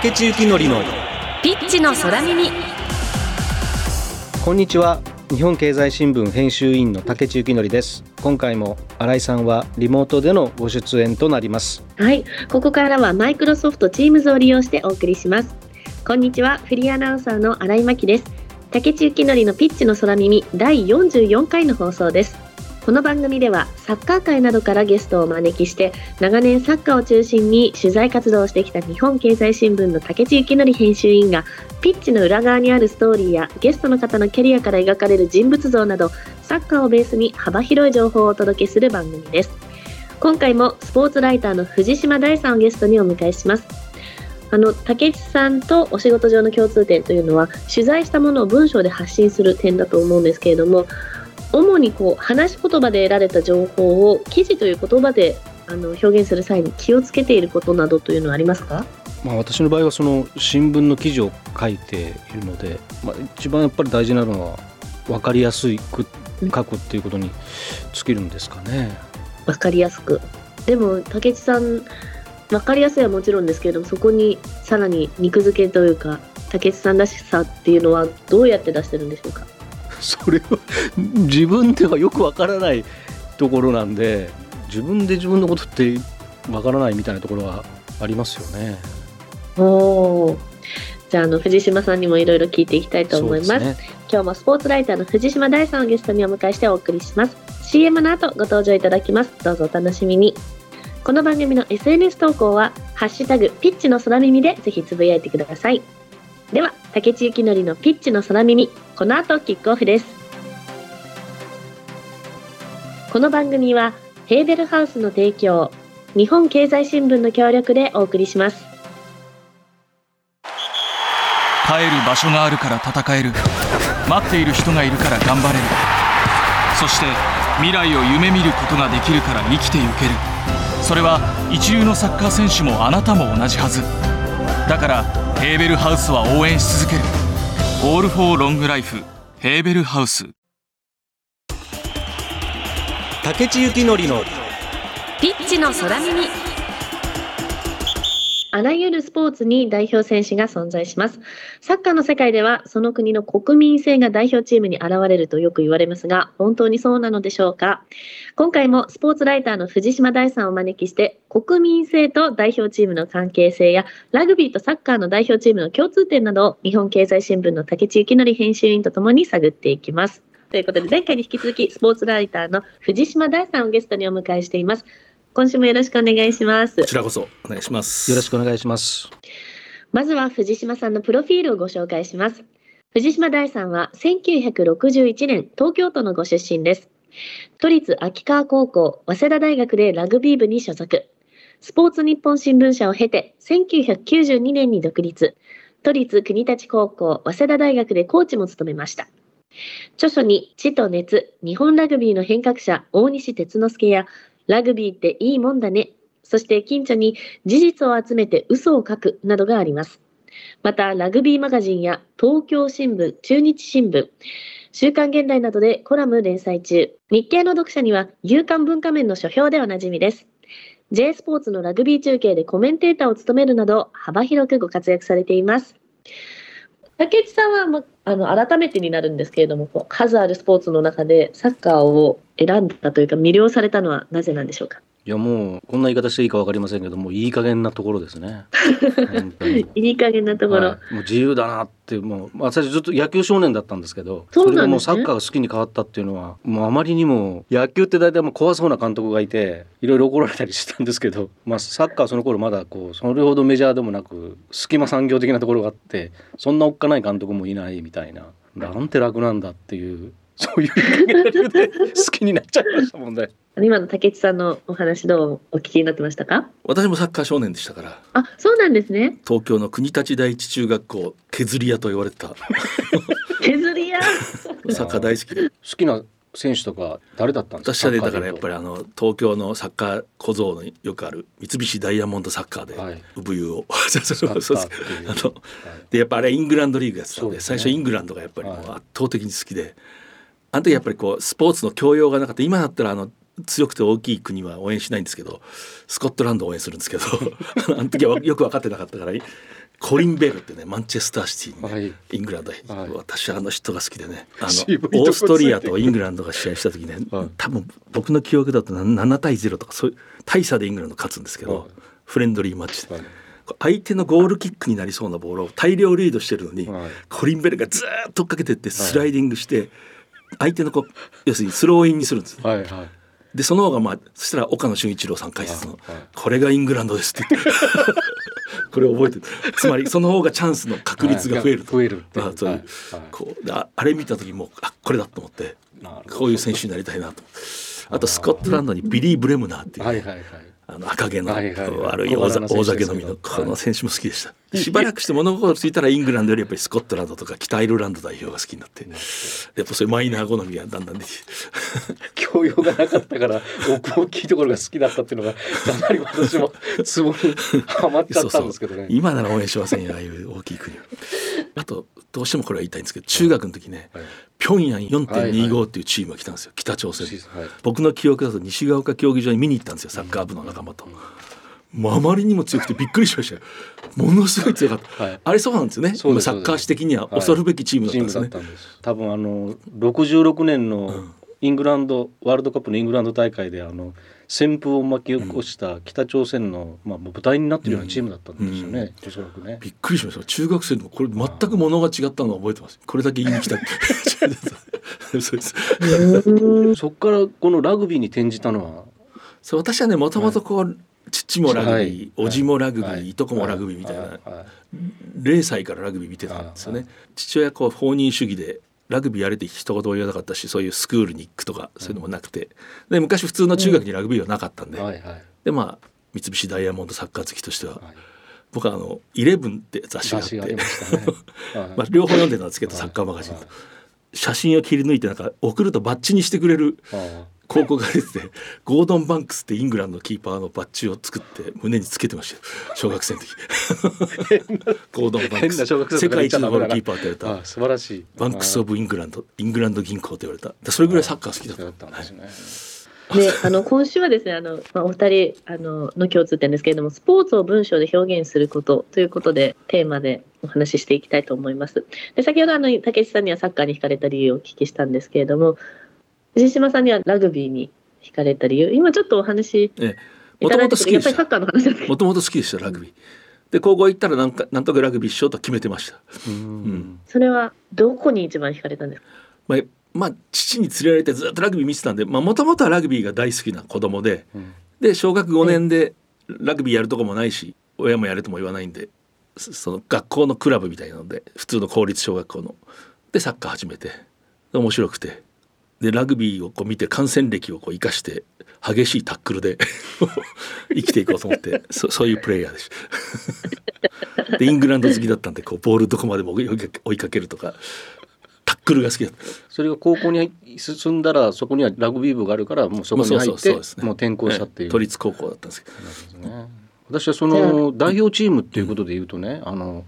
竹地幸典のピッチの空耳。こんにちは。日本経済新聞編集員の竹地幸典です。今回も新井さんはリモートでのご出演となります。はい、ここからはマイクロソフト Teams を利用してお送りします。こんにちは、フリーアナウンサーの新井真希です。竹内幸則のピッチの空耳第44回の放送です。この番組ではサッカー界などからゲストをお招きして長年サッカーを中心に取材活動をしてきた日本経済新聞の竹内幸則編集員がピッチの裏側にあるストーリーやゲストの方のキャリアから描かれる人物像などサッカーをベースに幅広い情報をお届けする番組です。今回もスポーツライターの藤島大さんをゲストにお迎えしますあの竹内さんとお仕事上の共通点というのは取材したものを文章で発信する点だと思うんですけれども主にこう話し言葉で得られた情報を記事という言葉であの表現する際に気をつけていることなどというのはありますか？まあ私の場合はその新聞の記事を書いているので、まあ、一番やっぱり大事なのは分かりやすく書くっていうことに尽きるんですかね。わかりやすく。でも竹内さんわかりやすいはもちろんですけれどもそこにさらに肉付けというか竹内さんらしさっていうのはどうやって出してるんでしょうか？それは自分ではよくわからないところなんで自分で自分のことってわからないみたいなところはありますよね。おおじゃああの藤島さんにもいろいろ聞いていきたいと思います。ね。今日もスポーツライターの藤島大さんをゲストにお迎えしてお送りします。CM の後ご登場いただきます。どうぞお楽しみに。この番組の SNS 投稿はハッシュタグピッチの空耳でぜひつぶやいてくださいでは竹内幸則のピッチの空耳この後キックオフです。この番組はヘーベルハウスの提供日本経済新聞の協力でお送りします。帰る場所があるから戦える。待っている人がいるから頑張れる。そして未来を夢見ることができるから生きてゆける。それは一流のサッカー選手もあなたも同じはず。だからヘーベルハウスは応援し続ける「オール・フォー・ロング・ライフ」ヘーベルハウス。竹地幸典のピッチの空耳あらゆるスポーツに代表選手が存在します。サッカーの世界ではその国の国民性が代表チームに現れるとよく言われますが、本当にそうなのでしょうか？今回もスポーツライターの藤島大さんをお招きして、国民性と代表チームの関係性や、ラグビーとサッカーの代表チームの共通点などを日本経済新聞の竹地幸則編集員とともに探っていきます。ということで、前回に引き続きスポーツライターの藤島大さんをゲストにお迎えしています。今週もよろしくお願いしますこ。ちらこそお願いします。よろしくお願いします。まずは藤島さんのプロフィールをご紹介します。藤島大さんは1961年東京都のご出身です。都立秋川高校、早稲田大学でラグビー部に所属。スポーツ日本新聞社を経て1992年に独立。都立国立高校、早稲田大学でコーチも務めました。著書に地と熱、日本ラグビーの変革者、大西哲之助や、ラグビーっていいもんだね。そして近所に事実を集めて嘘を書くなどがあります。また、ラグビーマガジンや東京新聞、中日新聞、週刊現代などでコラム連載中。日経の読者には、夕刊文化面の書評でおなじみです。J スポーツのラグビー中継でコメンテーターを務めるなど、幅広くご活躍されています。竹内さんは、まあの改めてになるんですけれども、こう数あるスポーツの中でサッカーを選んだというか、魅了されたのはなぜなんでしょうか。いやもうこんな言い方していいかわかりませんけどもういい加減なところですね。いい加減なところ。はいもう自由だなってもう、まあ、最初ずっと野球少年だったんですけどそれがもうサッカーが好きに変わったっていうのはもうあまりにも野球って大体もう怖そうな監督がいていろいろ怒られたりしたんですけど、まあ、サッカーはその頃まだこうそれほどメジャーでもなく隙間産業的なところがあってそんなおっかない監督もいないみたいななんて楽なんだっていうそういう加減な理由で好きになっちゃいましたもんね。今の竹内さんのお話どうお聞きになってましたか？私もサッカー少年でしたから、あ、そうなんですね。東京の国立第一中学校削り屋と言われてた。削り屋？サッカー大好きで、好きな選手とか誰だったんですか？私はねだからやっぱりあの東京のサッカー小僧のよくある三菱ダイヤモンドサッカーではい。産湯を。そうそう使ったそうってい。うあのでやっぱあれイングランドリーグやってたんでね。最初イングランドがやっぱりもうはい。圧倒的に好きで、あの時やっぱりこうスポーツの教養がなかった。今だったらあの強くて大きい国は応援しないんですけどスコットランドを応援するんですけど あの時はよく分かってなかったからコリン・ベルってねマンチェスターシティにね、はい。イングランドへ、はい。私あの人が好きでねあのオーストリアとイングランドが試合した時ね、はい。多分僕の記憶だとな7対0とかそういう大差でイングランド勝つんですけど、はいフレンドリーマッチで、はい。相手のゴールキックになりそうなボールを大量リードしてるのに、はい。コリン・ベルがずーっと追っかけてってスライディングして、相手のこう要するにスローインにするんです。はいはいでその方がまあそしたら岡野俊一郎さん解説のはい。はい「これがイングランドです」って言って。これ覚えてる。つまりその方がチャンスの確率が増えると。増えるあそういう。こうでああれ見た時もうあこれだと思って。こういう選手になりたいなと。あとスコットランドにビリー・ブレムナーっていう。ね、はいはいはい。あの赤毛の悪い大酒飲みのこの選手も好きでした。しばらくして物心ついたらイングランドよりやっぱりスコットランドとか北アイルランド代表が好きになって。やっぱそういうマイナー好みがだんだんできて教養がなかったから奥大きいところが好きだったっていうのがかなり私もツボにはまっちゃったんですけどね。今なら応援しませんよああいう大きい国をあとどうしてもこれは言いたいんですけど中学の時ね、はい平壌はい4.25っていうチームが来たんですよ北朝鮮はい僕の記憶だと西ヶ丘競技場に見に行ったんですよサッカー部の仲間と。もうあまりにも強くてびっくりしましたよ。ものすごい強かった。はいあれそうなんですよね。サッカー史的には恐るべきチームだったんですね。チームだったんです。多分あの66年のイングランドワールドカップのイングランド大会であの旋風を巻き起こした北朝鮮の、まあ舞台になってるようなチームだったんですよね。おそらくね。びっくりしました。中学生のこれ全く物が違ったのを覚えてます。これだけ言いに来たって。そこからこのラグビーに転じたのは？そう私はねもともとこう、父もラグビー、はいおじもラグビー、はいいとこもラグビーみたいな、はいはい0歳からラグビー見てたんですよね。父親こう放任主義でラグビーやれって一言も言わなかったしそういうスクールに行くとかそういうのもなくて。で昔普通の中学にラグビーはなかったんで、はいはい。でまあ三菱ダイヤモンドサッカー好きとしては、はい。僕はあの「イレブン」って雑誌があって。ね。はい。まあ、両方読んでたんですけど、サッカーマガジンと、写真を切り抜いてなんか送るとバッジにしてくれるあ広告が出ててゴードン・バンクスってイングランドのキーパーのバッジを作って胸につけてましたよ。小学生の時。ゴードン・バンクス。世界一のゴールキーパーって言われあた素晴らしい。 Banks of England。イングランド銀行って言われた。でそれぐらいサッカー好きだった。だったんですね。で、あの今週はですね、あのまあお二人あのの共通点ですけれども、スポーツを文章で表現することということでテーマでお話ししていきたいと思います。で、先ほどあの武智さんにはサッカーに惹かれた理由をお聞きしたんですけれども、藤島さんにはラグビーに惹かれた理由、今ちょっとお話もともただいてて、やっと好きでした。ぱりサッカーの話なんですけ。もともと好きでしたラグビー。で高校行ったらなんかなんとかラグビーしようと決めてました。うん。ど、それはどこに一番惹かれたんですか？まあ、まあ父に連れられてずっとラグビー見てたんでもともとはラグビーが大好きな子供でうん。で小学5年でラグビーやるとこもないし親もやれとも言わないんでそその学校のクラブみたいなので普通の公立小学校の。でサッカー始めてで面白くてでラグビーをこう見て観戦歴をこう生かして激しいタックルで 生きていこうと思ってそそういうプレイヤーでした。でイングランド好きだったんでこうボールどこまでも追いかけるとかタックルが好きだった。それが高校に進んだらそこにはラグビー部があるからもうそこに入まあってもう転校したっていう。ええ都立高校だったんですけどね私はその代表チームっていうことで言うとね、あの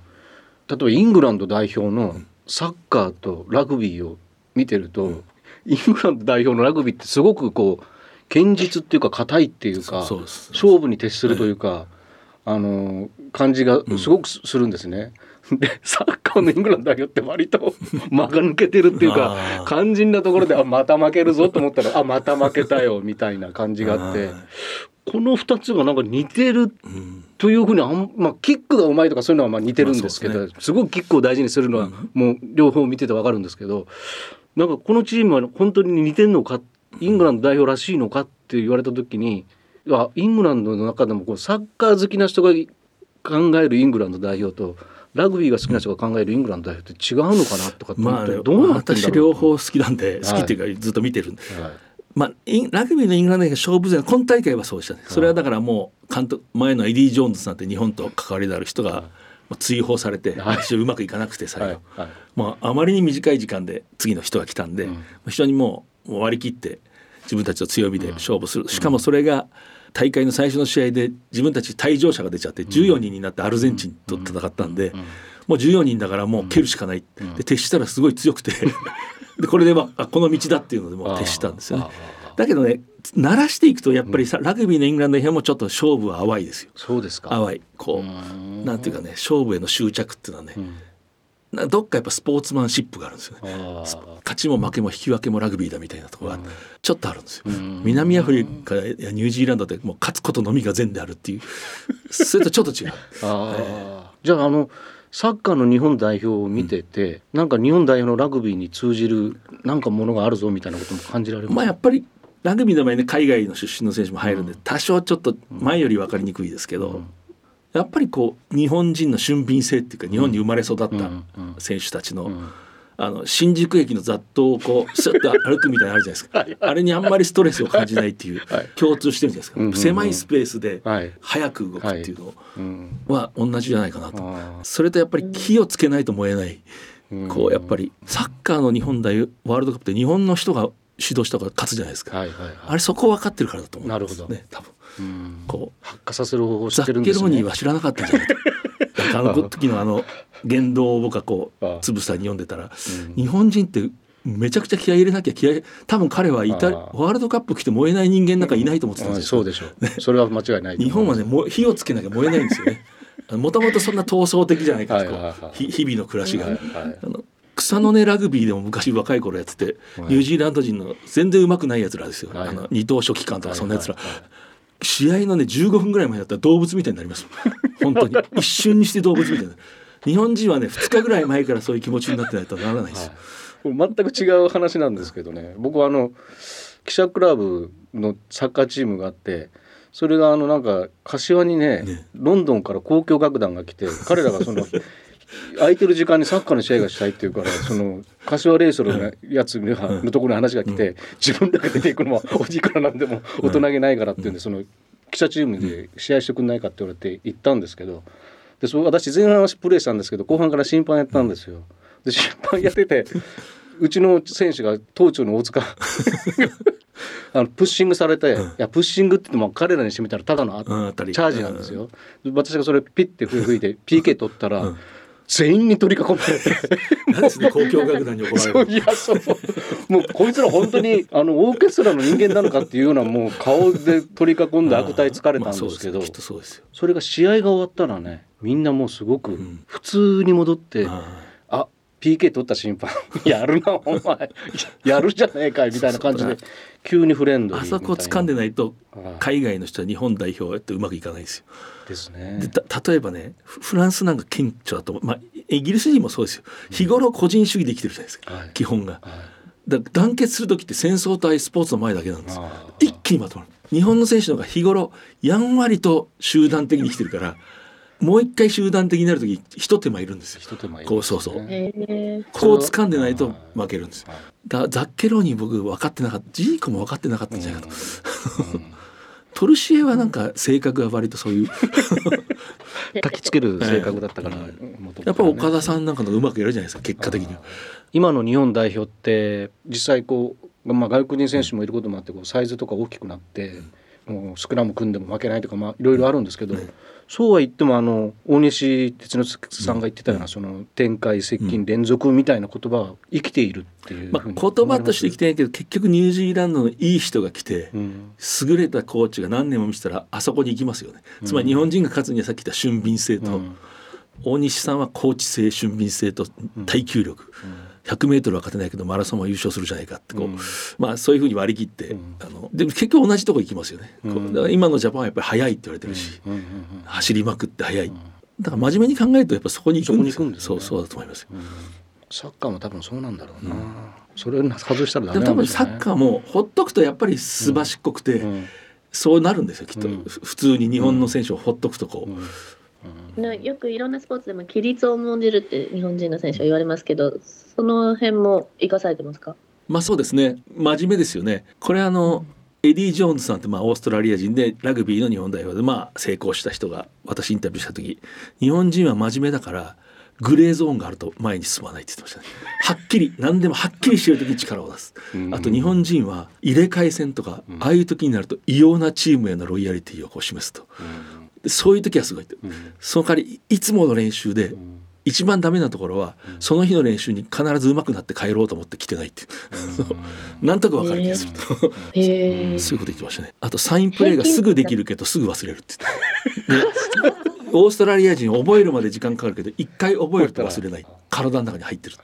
例えばイングランド代表のサッカーとラグビーを見てると、イングランド代表のラグビーってすごくこう堅実っていうか硬いっていうか勝負に徹するというか、あの感じがすごくすするんですね。でサッカーのイングランド代表って割と 間が抜けてるっていうか肝心なところであまた負けるぞと思ったらあまた負けたよ みたいな感じがあってはい。この2つがなんか似てるうん。というふうにあん、まあ、キックがうまいとかそういうのはまあ似てるんですけど、まあすごくキックを大事にするのはもう両方見ててわかるんですけどなんかこのチームは本当に似てるのかイングランド代表らしいのかって言われた時にあイングランドの中でもこうサッカー好きな人が考えるイングランド代表とラグビーが好きな人が考えるイングランド代表って違うのかなとかってって、どうなってんだろう私両方好きなんでい。好きっていうかずっと見てるんで、はい。まあ、インラグビーのイングランドが勝負強い今大会はそうでしたね。それはだからもう監督前のエディ・ジョーンズなんて日本と関わりのある人がまあ追放されてはい。うまくいかなくて最後、はいはい。まあ、あまりに短い時間で次の人が来たんで、うん。まあ非常にもう割り切って自分たちの強みで勝負する、しかもそれが大会の最初の試合で自分たち退場者が出ちゃって14人になってアルゼンチンと戦ったんで、もう14人だからもう蹴るしかない、で徹したらすごい強くて。でこれで、まあ、あこの道だっていうのでもう徹したんですよね。だけどね慣らしていくとやっぱりさ、ラグビーのイングランド編もちょっと勝負は淡いですよ。そうですか。淡い。こうなんていうかね勝負への執着っていうのはね、うん。などっかやっぱスポーツマンシップがあるんですよね。勝ちも負けも引き分けもラグビーだみたいなところがちょっとあるんですよ、うん。南アフリカやニュージーランドでもう勝つことのみが善であるっていう。それとちょっと違う。あー。じゃああのサッカーの日本代表を見てて、なんか日本代表のラグビーに通じるなんかものがあるぞみたいなことも感じられますまあやっぱりラグビーの場合ね海外の出身の選手も入るんで、多少ちょっと前より分かりにくいですけど、やっぱりこう日本人の俊敏性っていうか日本に生まれ育った選手たちの,、ん。あの新宿駅の雑踏をこうスッと歩くみたいなのあるじゃないですか。あれにあんまりストレスを感じないっていう、はい共通してるじゃないですか、狭いスペースではい。早く動くっていうのうん。は同じじゃないかなと。あそれとやっぱり火をつけないと燃えない、ーこうやっぱりサッカーの日本代表ワールドカップって日本の人が主導したから勝つじゃないですか、はいはいはい。あれそこ分かってるからだと思うんですなるほど。ね多分。うん。こう。発火させる方法を知ザッってるんですね。ケローニは知らなかったんじゃないか。あの時のあの 言動を僕はこうつぶさに読んでたらうん。日本人ってめちゃくちゃ気合い入れなきゃ気合い多分彼はいたワールドカップ来て燃えない人間なんかいないと思ってたんあですよ。そうでしょう。それは間違いないと日本はねもう火をつけなきゃ燃えないんですよね。もともとそんな闘争的じゃないかはい日々の暮らしが、はいはい。あの草の根ラグビーでも昔若い頃やってて、ニュージーランド人の全然上手くないやつらですよ、はい。あの二等書記官とかそんなやつら、はいはいはい。試合のね15分ぐらい前だったら動物みたいになります 本当に。一瞬にして動物みたいな。日本人はね2日ぐらい前からそういう気持ちになってないとならないです。よ、全く違う話なんですけどね。僕はあの記者クラブのサッカーチームがあってそれがあのなんか柏にねね。ロンドンから交響楽団が来て彼らがその 空いてる時間にサッカーの試合がしたいっていうから その柏レイソルのやつがのところに話が来て自分だけ出ていくのは おじいからなんでも大人げないからっていうんでその記者チームで試合してくんないかって言われて行ったんですけどでそう私前半はプレーしたんですけど後半から審判やったんですよ。で審判やってて うちの選手が当庁の大塚あのプッシングされて、いやプッシングって言っても彼らにしてみたらただのあうんチャージなんですよ。で私がそれピッて吹いて PK 取ったら、うん全員に取り囲まれて。何ですね交響楽団に怒られるいやそう。もうこいつら本当にあのオーケストラの人間なのかっていうようなもう顔で取り囲んで悪態疲れたんですけど、まあそそれが試合が終わったらねみんなもうすごくん。普通に戻って、ああ PK 取った審判。やるなお前。やるじゃねえかいみたいな感じで急にフレンドあそこ掴んでないとはい海外の人は日本代表ってうまくいかないですよ。ですね。例えばねフフランスなんか顕著だと思う、まあ、イギリス人もそうですよ。日頃個人主義で生きてるじゃないですか、はい。基本が。はい。だ団結する時って戦争対スポーツの前だけなんです。一気にまとまる。日本の選手の方が日頃やんわりと集団的に生きてるからもう一回集団的になる時一手間いるんですよ。一手間いるこうそうそう。へえこう掴んでないと負けるんですはい。だザッケローニ僕分かってなかったジーコも分かってなかったん。じゃないか。と、うん。トルシエはなんか性格が割とそういう。焚きつける性格だったから、やっぱ岡田さんなんかのうまくやるじゃないですか結果的には。今の日本代表って実際こう、まあ、外国人選手もいることもあってこうサイズとか大きくなって、もうスクラム組んでも負けないとか、まあ、いろいろあるんですけど、そうは言ってもあの大西哲之助さんが言ってたような、その展開接近連続みたいな言葉は生きているっていうまあ、言葉としてきてないけど結局ニュージーランドのいい人が来て、うん。優れたコーチが何年も見てたらあそこに行きますよね、つまり日本人が勝つにはさっき言った俊敏性と、うん。大西さんはコーチ性俊敏性と耐久力、100m は勝てないけどマラソンは優勝するじゃないかってこう、うん。まあそういうふうに割り切って、ん。あのでも結局同じとこ行きますよね、こううんだから今のジャパンはやっぱり速いって言われてるし、走りまくって速い、だから真面目に考えるとやっぱそこに行くんですよね。そうそうだと思いますよ、サッカーも多分そうなんだろうな、それ外したらダでメなんですよねも多分サッカーもほっとくとやっぱりすばしっこくて、うん。そうなるんですよきっと、普通に日本の選手をほっとくとこう、うんなよくいろんなスポーツでも規律を重んじるって日本人の選手は言われますけどその辺も生かされてますか？まあそうですね。真面目ですよね。これあのエディ・ジョーンズさんってまあオーストラリア人でラグビーの日本代表でまあ成功した人が私インタビューした時日本人は真面目だからグレーゾーンがあると前に進まないって言ってましたね。はっきり何でもはっきりしてる時に力を出す。うん。あと日本人は入れ替え戦とかああいう時になると異様なチームへのロイヤリティをこう示すと。でそういう時はすごいって。うん。その代わりいつもの練習でうん。1一番ダメなところは、その日の練習に必ず上手くなって帰ろうと思って来てないって なんとなくわかる気がすると、へえ。そう いうこと言ってましたね。あとサインプレーがすぐできるけどすぐ忘れるって言って、でオーストラリア人覚えるまで時間かかるけど一回覚えると忘れない。体の中に入ってるって。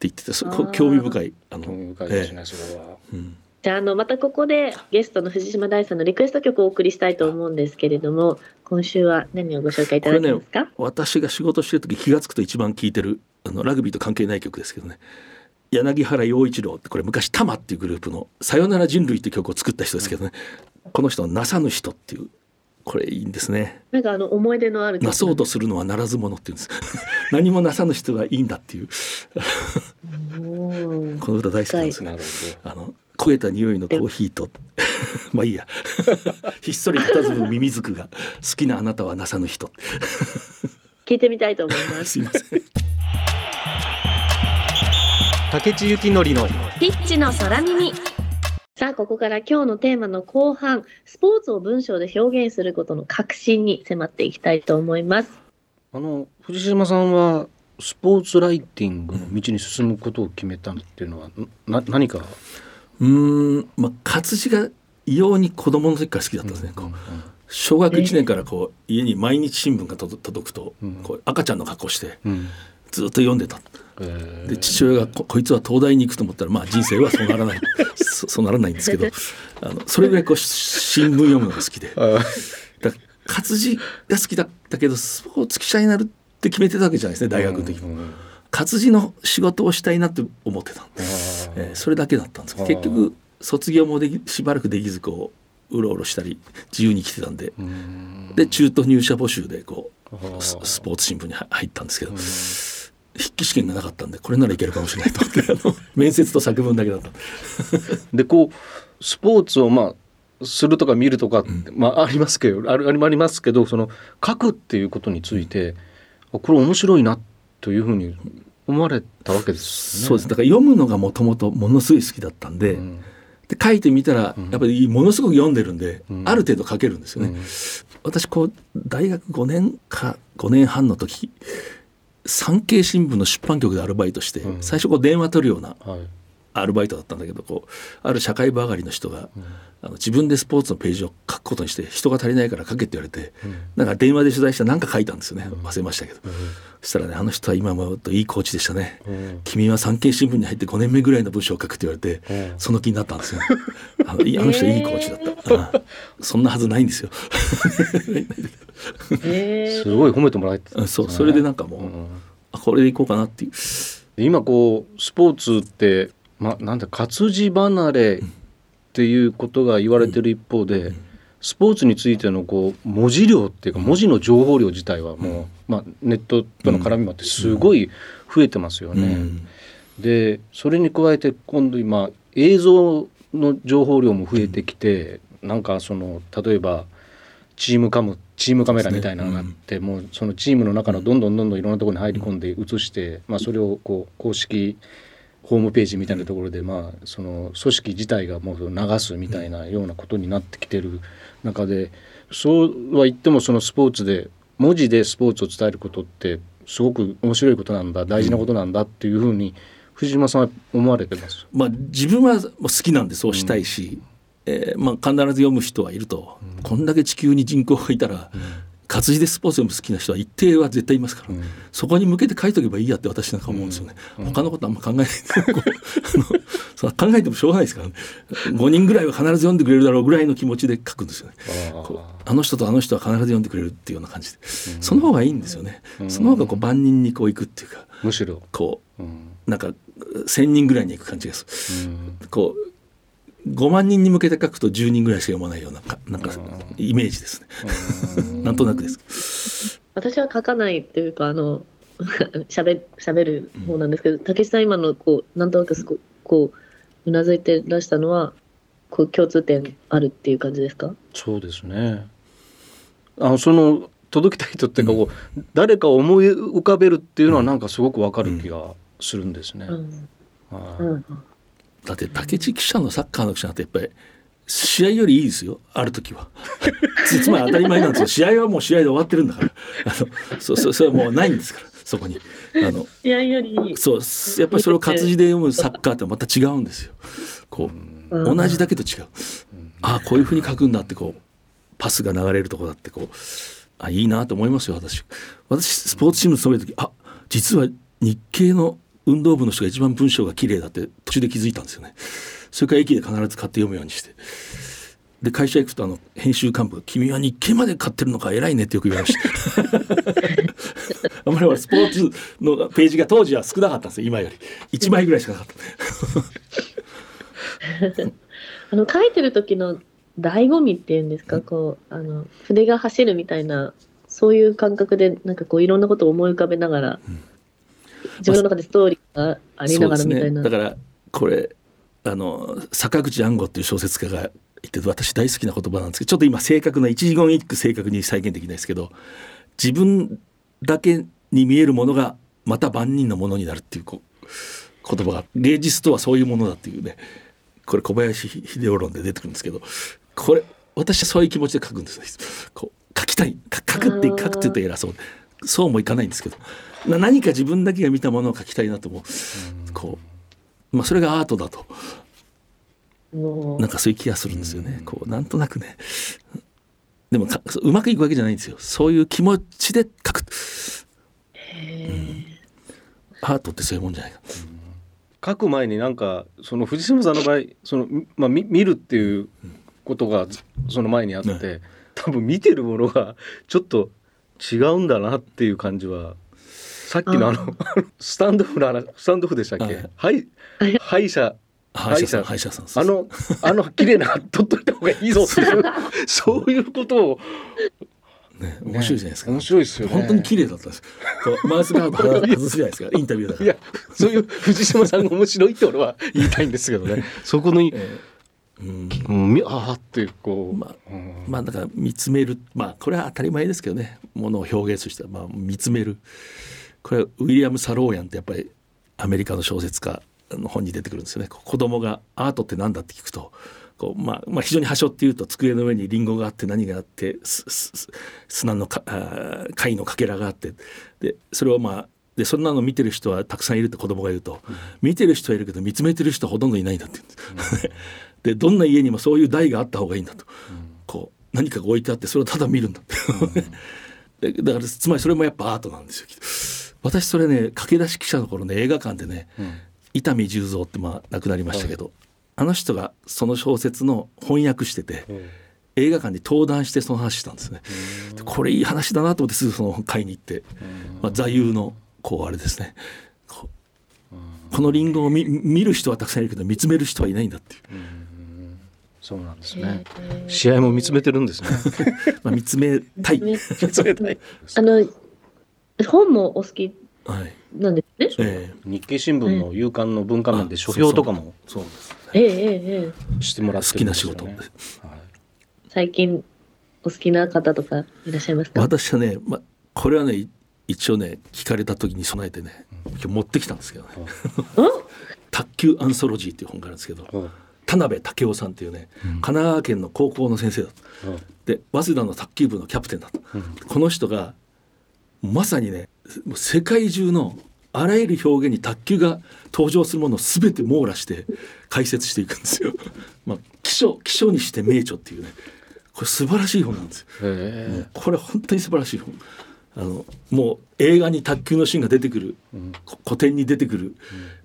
言っててそこ興味深いあの興味深いですえね、それは。えうんじゃああのまたここでゲストの藤島大さんのリクエスト曲をお送りしたいと思うんですけれども、今週は何をご紹介いただけますか？私が仕事してる時気が付くと一番聴いてるあのラグビーと関係ない曲ですけどね。柳原陽一郎ってこれ昔タマっていうグループの「さよなら人類」って曲を作った人ですけどね、この人の「なさぬ人」っていうこれいいんですね。なんかあの思い出のある曲なそうとするのはならず者っていうんです。何もなさぬ人がいいんだっていう。この歌大好きなんですよ。なるほあの焦げた匂いのコーヒーと。まあいいや。ひっそり佇むミミズクが好きなあなたはなさぬ人。聞いてみたいと思います。すいません。竹地幸典のピッチの空耳。さあここから今日のテーマの後半、スポーツを文章で表現することの革新に迫っていきたいと思います。あの藤島さんはスポーツライティングの道に進むことを決めたっていうのはな何かうーんまあ活字が異様に子供の時から好きだったんですね、こう小学1年からこう家に毎日新聞が届届くと、うん。こう赤ちゃんの格好してうん。ずっと読んでた。えー。で父親がここいつは東大に行くと思ったらまあ 人生はそうならない。そそうならないんですけどあのそれぐらいこうし新聞読むのが好きで。活字が好きだったけどスポーツ記者になるって決めてたわけじゃないですね大学の時も、うんうん活字の仕事をしたいなって思ってたんで、えーそれだけだったんです結局卒業もできしばらくできずこううろうろしたり自由に来てたんで。うん。で中途入社募集でこうススポーツ新聞に入入ったんですけど。うん。筆記試験がなかったんでこれならいけるかもしれないと。思ってあの面接と作文だけだった。んででこうスポーツをまあするとか見るとかって、まあありますけどあるありますけどその書くっていうことについてあこれ面白いなというふうに思われたわけですよね。そうです。だから読むのがもともとものすごい好きだったんで,、うん。で書いてみたらうん。やっぱりものすごく読んでるんで、うん。ある程度書けるんですよね。うん。私こう大学5年か5年半の時産経新聞の出版局でアルバイトして、うん。最初こう電話取るようなはいアルバイトだったんだけどこうある社会部上がりの人が、うん。あの自分でスポーツのページを書くことにして人が足りないから書けって言われて、うん。なんか電話で取材した何か書いたんですよね。うん。忘れましたけど、そしたらねあの人は今もっといいコーチでしたね。うん。君は産経新聞に入って5年目ぐらいの文章を書くって言われて、うん。その気になったんですよ。あのあの人いいコーチだった。うんそんなはずないんですよ。へすごい褒めてもらえてねそうそれでなんかもう、うん。あこれでいこうかなっていう。今こうスポーツって、まあ、なんだ活字離れっていうことが言われてる一方で、スポーツについてのこう文字量っていうか文字の情報量自体はもう、まあ、ネットとの絡みもあってすごい増えてますよね。うん。でそれに加えて今度今映像の情報量も増えてきて、なんかその例えばチームカムチームカメラみたいなのがあって、もうそのチームの中のどんどんどんどんいろんなところに入り込んで映して、まあ、それをこう公式ホームページみたいなところで、まあ、その組織自体がもう流すみたいなようなことになってきてる中でそうは言ってもそのスポーツで文字でスポーツを伝えることってすごく面白いことなんだ大事なことなんだっていうふうに藤島さんは思われてます？まあ自分は好きなんでそうしたいし、えーまあ、必ず読む人はいると、こんだけ地球に人口がいたら、活字でスポーツ読む好きな人は一定は絶対いますから、うん。そこに向けて書いとけばいいやって私なんか思うんですよね、他のことあんま考えないそう考えてもしょうがないですからね。5人ぐらいは必ず読んでくれるだろうぐらいの気持ちで書くんですよね。あの人とあの人は必ず読んでくれるっていうような感じで、その方がいいんですよね、うん。その方がこう万人にこう行くっていうかむしろ、こうんうなんか1,000人ぐらいに行く感じがする。うん。こう5万人に向けて書くと10人ぐらいしか読まないようなかなんかイメージですね。なんとなくです。私は書かないっていうかあの 喋喋る方なんですけど、竹下さん今のこうなんとなくすごこううなずいてらしたのはこう共通点あるっていう感じですか？そうですね。あのその届きたい人っていうかこう、誰かを思い浮かべるっていうのはなんかすごくわかる気がするんですね。うんはいうんだって竹地記者のサッカーの記者なんてやっぱり試合よりいいですよ。ある時は。つ つまり当たり前なんですよ。試合はもう試合で終わってるんだから。あのそそそれはもうないんですから。そこに。あのいやよりそうやっぱりそれを活字で読むサッカーってまた違うんですよ。こううん。同じだけど違う。ああこういうふうに書くんだってこうパスが流れるとこだってこうあいいなと思いますよ私。私スポーツチームに勤める時あ実は日系の運動部の人が一番文章が綺麗だって途中で気づいたんですよね。それから駅で必ず買って読むようにして。で会社行くとあの編集幹部が「君は日経まで買ってるのか偉いね」ってよく言われました。あんまり俺スポーツのページが当時は少なかったんですよ今より。1枚ぐらいしかなかった。あの書いてる時の醍醐味っていうんですか、こうあの筆が走るみたいなそういう感覚でなんかこういろんなことを思い浮かべながら、自分の中でストーリーがありながらみたいな。そうですね、だからこれあの坂口安吾っていう小説家が言ってて私大好きな言葉なんですけどちょっと今正確な一字言一句正確に再現できないですけど自分だけに見えるものがまた万人のものになるっていうこう言葉が芸術とはそういうものだっていうねこれ小林秀夫論で出てくるんですけどこれ私はそういう気持ちで書くんですこう書きたい書くって書くって言うと偉そうそうもいかないんですけど何か自分だけが見たものを書きたいなと思うこう、まあ、それがアートだとなんかそういう気がするんですよね。こうなんとなくね。でもかうまくいくわけじゃないんですよ。そういう気持ちで書く。アートってそういうもんじゃないか。書く前になんかその藤島さんの場合その、まあ、み見るっていうことがその前にあって、ね多分見てるものがちょっと違うんだなっていう感じはさっきのあのスタンドオフの話スタンドオフでしたっけ、はい、歯医者。歯医者歯歯医者さん。あのあの綺麗な取っといた方がいいぞっていう。そういうことを、ね面白いじゃないですか。面白いですよね。本当に綺麗だったんです。マウスガード外すじゃないですか。インタビューだから。いやそういう藤島さんが面白いって俺は言いたいんですけどね。そこに、えーうん。ああっていうこう、まあうん。まあだから見つめる。まあこれは当たり前ですけどね。ものを表現する人はまあ見つめるこれはウィリアム・サローヤンってやっぱりアメリカの小説家の本に出てくるんですよね。子供がアートって何だって聞くとこう、まあ、まあ非常に端折っていうと机の上にリンゴがあって何があって砂のかあー貝のかけらがあって。でそれをまあでそんなの見てる人はたくさんいるって子供が言うと、見てる人はいるけど見つめてる人はほとんどいないんだって言うんです。でどんな家にもそういう台があった方がいいんだと、こう何かが置いてあってそれをただ見るんだって、でだからつまりそれもやっぱアートなんですよ私それね駆け出し記者の頃ね映画館でね、伊丹十三ってまあ亡くなりましたけど、あの人がその小説の翻訳してて、映画館に登壇してその話したんですね。でこれいい話だなと思ってすぐその会に行って、まあ、座右のこうあれですね。このリンゴを見見る人はたくさんいるけど見つめる人はいないんだっていう、そうなんですね。試合も見つめてるんですね。まあ、見つめたい、ね見つめたい。あの本もお好きはい。なんですね？ええ。日経新聞の夕刊の文化面で書評とかもそうですええええええ。してもらって好きな仕事、はい。最近お好きな方とかいらっしゃいますか？私はね、まあ、これはねい一応ね聞かれた時に備えてね今日持ってきたんですけどね「卓球アンソロジー」っていう本があるんですけどうん。田辺武雄さんっていうね神奈川県の高校の先生だった。うん。で早稲田の卓球部のキャプテンだった、この人がまさにね世界中のあらゆる表現に卓球が登場するものを全て網羅して解説していくんですよ。まあ、起書起書にして名著っていうねこれ素晴らしい本なんですよ。へこれ本当に素晴らしい本あのもう映画に卓球のシーンが出てくる、こ古典に出てくる、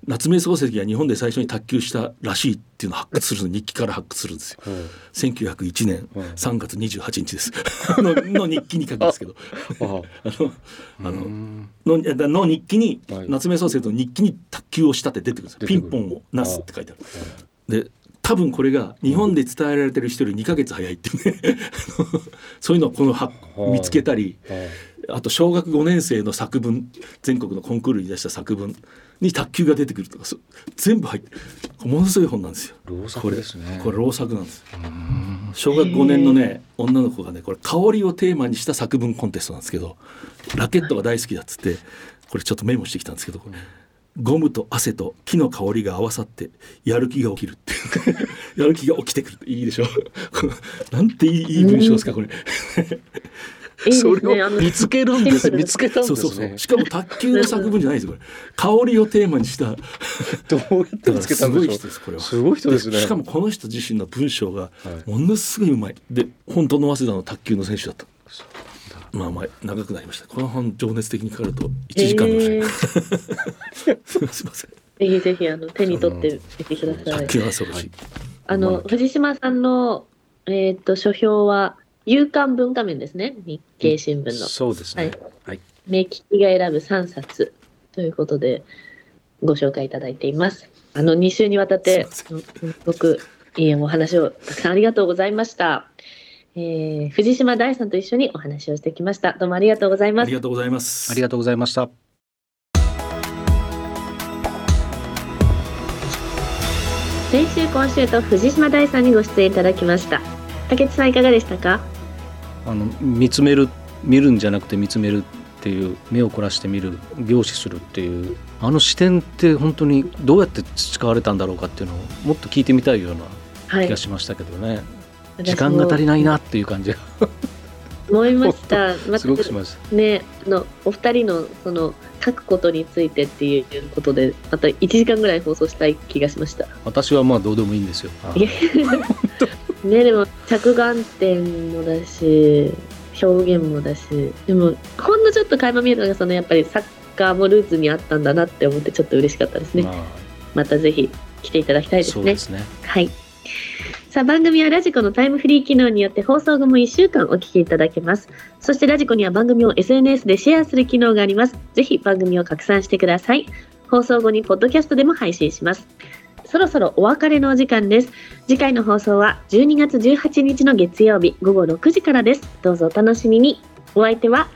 夏目漱石が日本で最初に卓球したらしいっていうのを発掘するの日記から発掘するんですよ。1901年3月28日です。のの日記に書くんですけど。あ あのあののの日記に、はい。夏目漱石の日記に卓球をしたって出てくるんですピンポンをなすって書いてある。で多分これが日本で伝えられてる人より2ヶ月早いっていうね。そういうのをこの見つけたりはいあと小学5年生の作文全国のコンクールに出した作文に卓球が出てくるとかそ全部入ってるものすごい本なんですよ。老作ですね。これこれ老作なんです小学5年のね女の子がねこれ香りをテーマにした作文コンテストなんですけどラケットが大好きだっつってこれちょっとメモしてきたんですけど、ゴムと汗と木の香りが合わさってやる気が起きるって やる気が起きてくるいいでしょ。なんていいいい文章ですかこれいいですそれね。あのを見つけるんです見つけたんですそうそうそう。ねしかも卓球の作文じゃないですよこれ。香りをテーマにした。どうやって見つけたんでしょう。すごい人ですこれは。すごい人ですね。しかもこの人自身の文章がはい。ものすごいうまい。で本当の早稲田の卓球の選手だった。まあまあ長くなりました。この本情熱的にかかると1時間のえ すいません。ーぜひぜひあの手に取ってみてください。卓球は恐ろしい。あの藤島さんのえっ、と書評は夕刊文化面ですね。日経新聞の。そうですねはい目利きが選ぶ3冊ということでご紹介いただいています。あの2週にわたってすすごくいいお話をたくさんありがとうございました。えー藤島大さんと一緒にお話をしてきました。どうもありがとうございますあり。がとうございますありがとうございました先週今週と藤島大さんにご出演いただきました。竹内さんいかがでしたか？あの見つめる見るんじゃなくて見つめるっていう目を凝らして見る凝視するっていうあの視点って本当にどうやって培われたんだろうかっていうのをもっと聞いてみたいようなはい気が。しましたけどね、時間が足りないなっていう感じが思いました。ますごくしましたね、あのお二人のその書くことについてっていうことで、また1時間ぐらい放送したい気がしました。私はまあどうでもいいんですよ いやね、でも着眼点もだし、表現もだし、でもほんのちょっと垣間見えたのがそのやっぱりサッカーもルーツにあったんだなって思ってちょっと嬉しかったですね。まあまたぜひ来ていただきたいですねねはい。さあ番組はラジコのタイムフリー機能によって放送後も1週間お聞きいただけます。そしてラジコには番組を SNS でシェアする機能があります。ぜひ番組を拡散してください。放送後にポッドキャストでも配信します。そろそろお別れのお時間です。次回の放送は12月18日の月曜日午後6時からです。どうぞお楽しみに。お相手は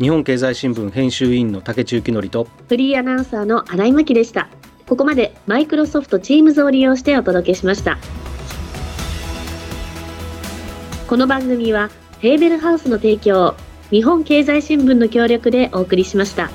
日本経済新聞編集委員の竹中幸則とフリーアナウンサーの新井真希でした。ここまでマイクロソフト Teams を利用してお届けしました。この番組はヘーベルハウスの提供、日本経済新聞の協力でお送りしました。